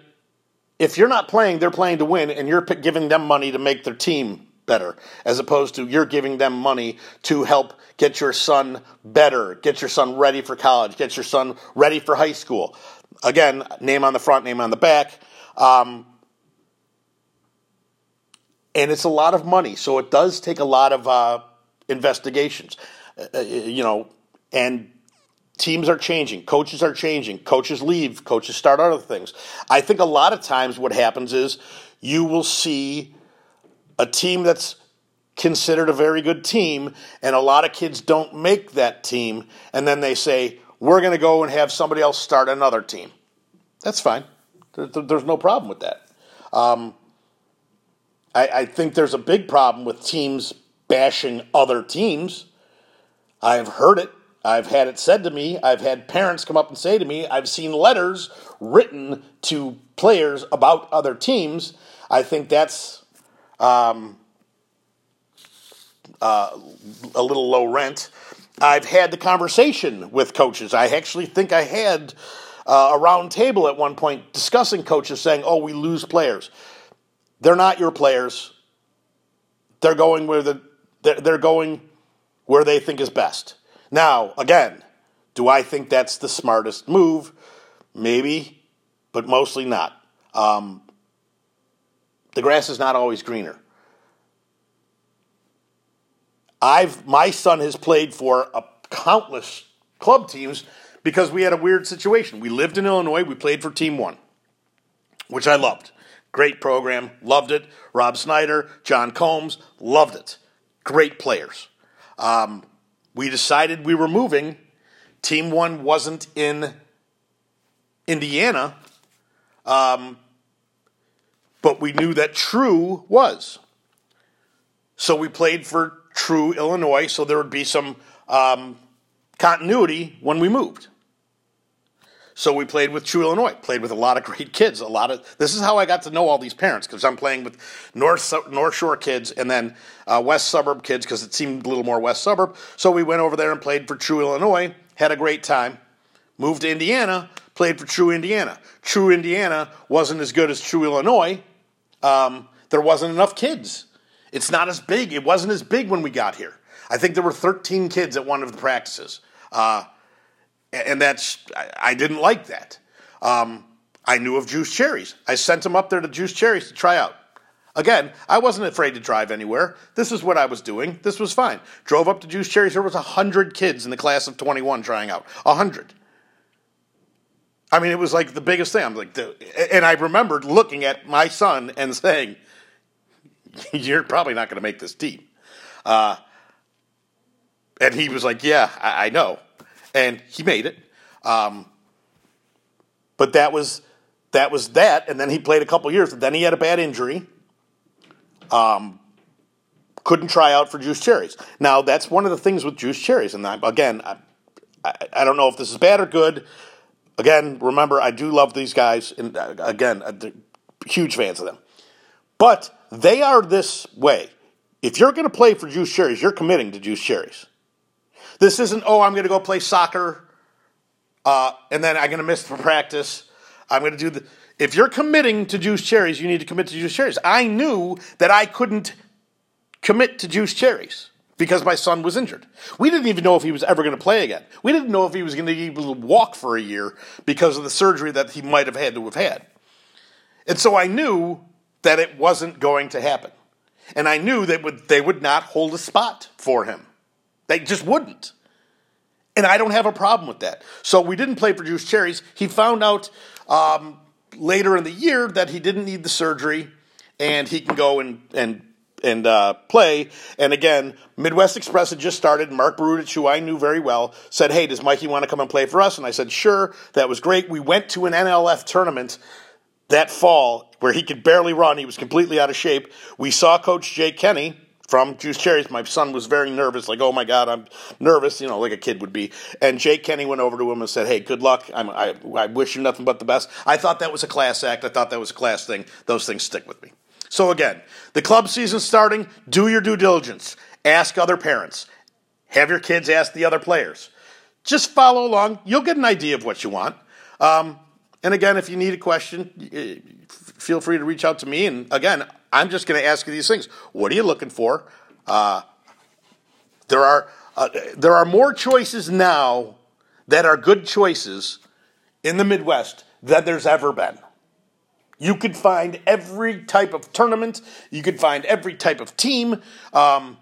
if you're not playing, they're playing to win, and you're giving them money to make their team better, as opposed to you're giving them money to help get your son better, get your son ready for college, get your son ready for high school. Again, name on the front, name on the back. Um, and it's a lot of money, so it does take a lot of uh, investigations. Uh, uh you know, and teams are changing, coaches are changing, coaches leave, coaches start other things. I think a lot of times what happens is you will see a team that's considered a very good team, and a lot of kids don't make that team, and then they say, We're going to go and have somebody else start another team. That's fine. There's no problem with that. Um, I, I think there's a big problem with teams bashing other teams. I've heard it. I've had it said to me. I've had parents come up and say to me, I've seen letters written to players about other teams. I think that's um, uh, a little low rent. I've had the conversation with coaches. I actually think I had uh, a round table at one point discussing coaches saying, oh, we lose players. They're not your players. They're going where the they're going where they think is best. Now, again, do I think that's the smartest move? Maybe, but mostly not. Um, the grass is not always greener. I've my son has played for a countless club teams because we had a weird situation. We lived in Illinois. We played for Team One, which I loved. Great program, loved it. Rob Snyder, John Combs, loved it. Great players. Um, we decided we were moving. Team one wasn't in Indiana, um, but we knew that True was. So we played for True Illinois, so there would be some um, continuity when we moved. So we played with True Illinois, played with a lot of great kids. A lot of this is how I got to know all these parents because I'm playing with North North Shore kids and then uh, West Suburb kids because it seemed a little more West Suburb. So we went over there and played for True Illinois, had a great time. Moved to Indiana, played for True Indiana. True Indiana wasn't as good as True Illinois. Um, there wasn't enough kids. It's not as big. It wasn't as big when we got here. I think there were 13 kids at one of the practices. Uh, and that's I, didn't like that. Um, I knew of Juice Cherries. I sent him up there to Juice Cherries to try out. Again, I wasn't afraid to drive anywhere. This is what I was doing. This was fine. Drove up to Juice Cherries. There was hundred kids in the class of twenty one trying out. Hundred. I mean, it was like the biggest thing. I'm like, and I remembered looking at my son and saying, "You're probably not going to make this team." Uh, and he was like, "Yeah, I, I know." And he made it. Um, but that was that was that, and then he played a couple years. Then he had a bad injury. Um, couldn't try out for Juice Cherries. Now that's one of the things with Juice Cherries, and I, again, I, I, I, don't know if this is bad or good. Again, remember I do love these guys, and uh, again, uh, huge fans of them. But they are this way. If you're going to play for Juice Cherries, you're committing to Juice Cherries. This isn't, oh, I'm going to go play soccer uh, and then I'm going to miss for practice. I'm going to do the. If you're committing to Juice Cherries, you need to commit to Juice Cherries. I knew that I couldn't commit to Juice Cherries because my son was injured. We didn't even know if he was ever going to play again. We didn't know if he was going to be able to walk for a year because of the surgery that he might have had to have had. And so I knew that it wasn't going to happen. And I knew that would, they would not hold a spot for him. They just wouldn't. And I don't have a problem with that. So we didn't play for Juice Cherries. He found out um, later in the year that he didn't need the surgery and he can go and, and and uh, play. And again, Midwest Express had just started. Mark Brudich, who I knew very well, said, "Hey, does Mikey want to come and play for us?" And I said, "Sure." That was great. We went to an NLF tournament that fall where he could barely run. He was completely out of shape. We saw Coach Jay Kenny from Juice Cherries. My son was very nervous, like, oh my God, I'm nervous, you know, like a kid would be. And Jay Kenny went over to him and said, hey, good luck. I'm, I, I wish you nothing but the best. I thought that was a class act. I thought that was a class thing. Those things stick with me. So again, the club season starting. Do your due diligence. Ask other parents. Have your kids ask the other players. Just follow along. You'll get an idea of what you want. Um, and again, if you need a question, feel free to reach out to me. And again, I'm just going to ask you these things. What are you looking for? Uh, there are uh, there are more choices now that are good choices in the Midwest than there's ever been. You could find every type of tournament. You could find every type of team. Um,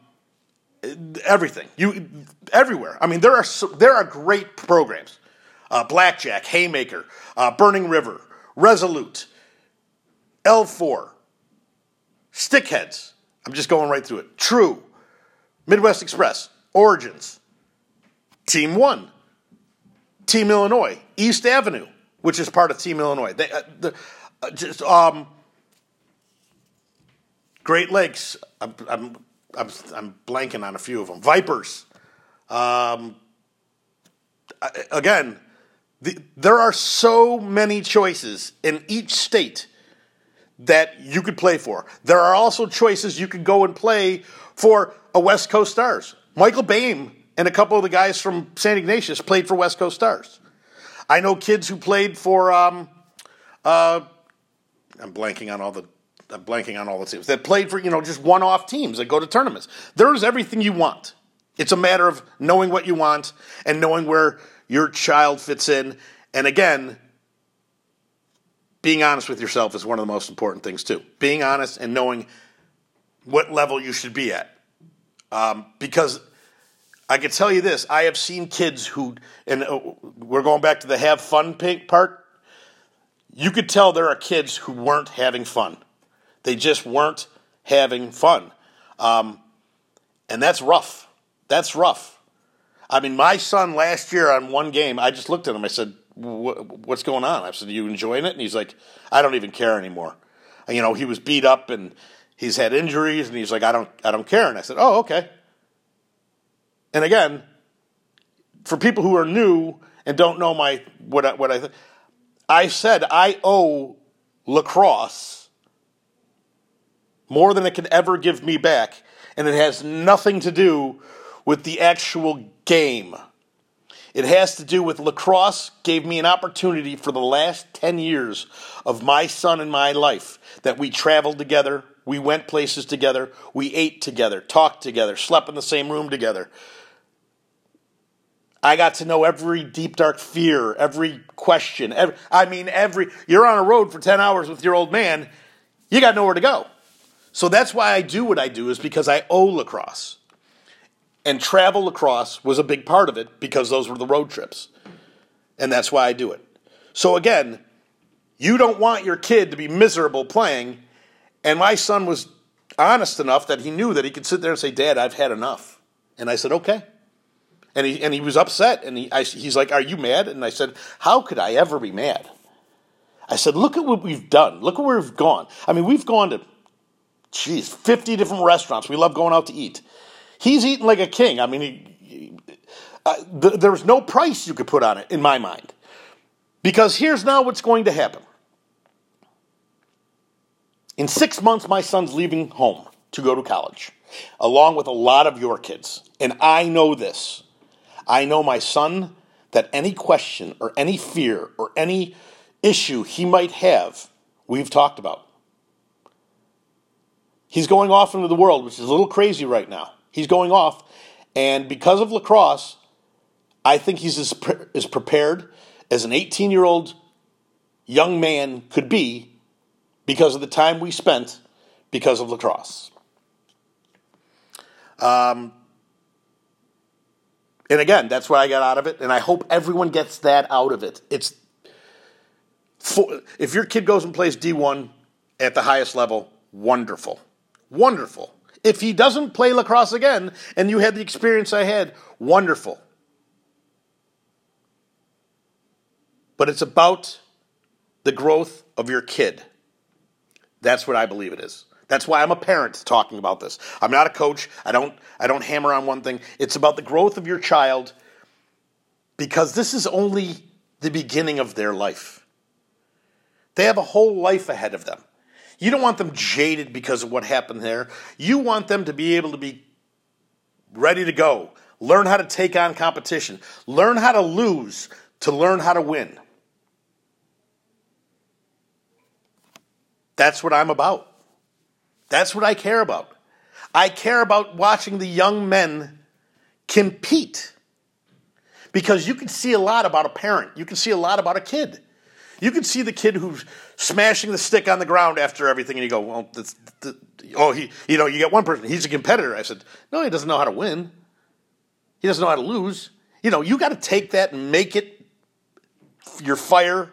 everything you everywhere. I mean, there are there are great programs. Uh, Blackjack, Haymaker, uh, Burning River, Resolute, L4, Stickheads. I'm just going right through it. True, Midwest Express, Origins, Team One, Team Illinois, East Avenue, which is part of Team Illinois. They, uh, the, uh, just um, Great Lakes. I'm, I'm, I'm, I'm, blanking on a few of them. Vipers. Um, again, the, there are so many choices in each state that you could play for. There are also choices you could go and play for a West Coast Stars. Michael Boehm and a couple of the guys from St. Ignatius played for West Coast Stars. I know kids who played for. Um, uh, I'm blanking on all the. I'm blanking on all the teams that played for you know just one-off teams that go to tournaments. There is everything you want. It's a matter of knowing what you want and knowing where your child fits in. And again, being honest with yourself is one of the most important things too. Being honest and knowing what level you should be at. Um, because I can tell you this I have seen kids who, and uh, we're going back to the have fun part. You could tell there are kids who weren't having fun. They just weren't having fun. Um, and that's rough. That's rough. I mean, my son last year on one game, I just looked at him. I said, "What's going on?" I said, "Are you enjoying it?" And he's like, "I don't even care anymore." You know, he was beat up and he's had injuries, and he's like, "I don't, I don't care." And I said, "Oh, okay." And again, for people who are new and don't know my what I, what I th- I said I owe lacrosse more than it can ever give me back, and it has nothing to do with the actual game. It has to do with lacrosse gave me an opportunity for the last 10 years of my son and my life that we traveled together, we went places together, we ate together, talked together, slept in the same room together. I got to know every deep dark fear, every question. Every, I mean, every you're on a road for 10 hours with your old man, you got nowhere to go. So that's why I do what I do is because I owe lacrosse. And travel lacrosse was a big part of it because those were the road trips. And that's why I do it. So again, you don't want your kid to be miserable playing. And my son was honest enough that he knew that he could sit there and say, Dad, I've had enough. And I said, okay. And he, and he was upset. And he, I, he's like, Are you mad? And I said, How could I ever be mad? I said, Look at what we've done. Look at where we've gone. I mean, we've gone to, geez, 50 different restaurants. We love going out to eat. He's eating like a king. I mean, he, uh, th- there's no price you could put on it in my mind. Because here's now what's going to happen. In six months, my son's leaving home to go to college, along with a lot of your kids. And I know this. I know my son that any question or any fear or any issue he might have, we've talked about. He's going off into the world, which is a little crazy right now. He's going off. And because of lacrosse, I think he's as, pre- as prepared as an 18 year old young man could be because of the time we spent because of lacrosse. Um, and again, that's what I got out of it, and I hope everyone gets that out of it. It's for, if your kid goes and plays D1 at the highest level, wonderful. Wonderful. If he doesn't play lacrosse again and you had the experience I had, wonderful. But it's about the growth of your kid. That's what I believe it is. That's why I'm a parent talking about this. I'm not a coach. I don't I don't hammer on one thing. It's about the growth of your child because this is only the beginning of their life. They have a whole life ahead of them. You don't want them jaded because of what happened there. You want them to be able to be ready to go, learn how to take on competition, learn how to lose to learn how to win. That's what I'm about. That's what I care about. I care about watching the young men compete. Because you can see a lot about a parent, you can see a lot about a kid. You can see the kid who's smashing the stick on the ground after everything, and you go, "Well, that's, oh, he, you know, you get one person. He's a competitor." I said, "No, he doesn't know how to win. He doesn't know how to lose. You know, you got to take that and make it your fire."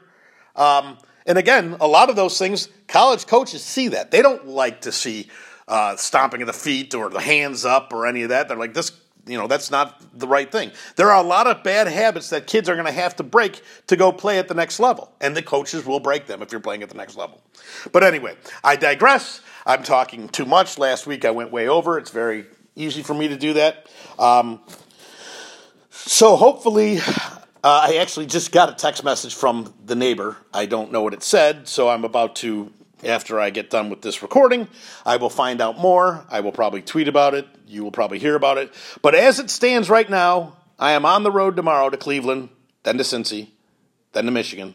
Um, and again, a lot of those things, college coaches see that. They don't like to see uh, stomping of the feet or the hands up or any of that. They're like, this, you know, that's not the right thing. There are a lot of bad habits that kids are going to have to break to go play at the next level. And the coaches will break them if you're playing at the next level. But anyway, I digress. I'm talking too much. Last week I went way over. It's very easy for me to do that. Um, so hopefully uh, I actually just got a text message from the neighbor. I don't know what it said, so I'm about to, after I get done with this recording, I will find out more. I will probably tweet about it. You will probably hear about it. But as it stands right now, I am on the road tomorrow to Cleveland, then to Cincy, then to Michigan,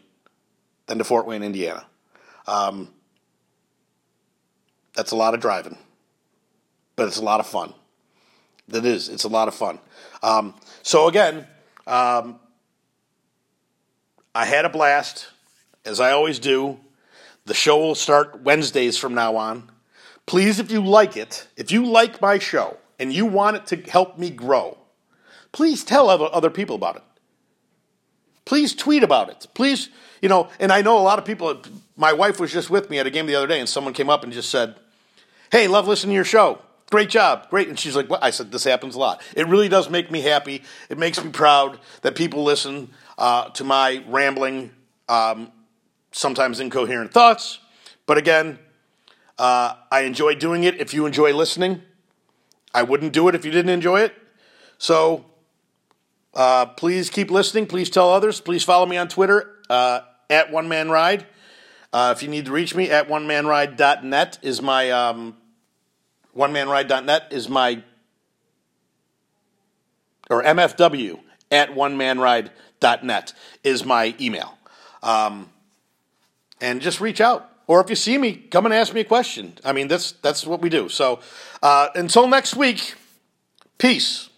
then to Fort Wayne, Indiana. Um, that's a lot of driving, but it's a lot of fun. That is, it's a lot of fun. Um, so again, um, I had a blast, as I always do. The show will start Wednesdays from now on. Please, if you like it, if you like my show and you want it to help me grow, please tell other, people about it. Please tweet about it. Please, you know, and I know a lot of people, my wife was just with me at a game the other day and someone came up and just said, Hey, love listening to your show. Great job. Great. And she's like, what? I said, this happens a lot. It really does make me happy. It makes me proud that people listen uh, to my rambling, um, sometimes incoherent thoughts. But again, uh, I enjoy doing it. If you enjoy listening, I wouldn't do it if you didn't enjoy it. So uh, please keep listening. Please tell others. Please follow me on Twitter uh, at One Man Ride. Uh, if you need to reach me, at onemanride.net is my um, onemanride.net is my or MFW at onemanride.net net is my email. Um, and just reach out. Or if you see me, come and ask me a question. I mean, that's, that's what we do. So uh, until next week, peace.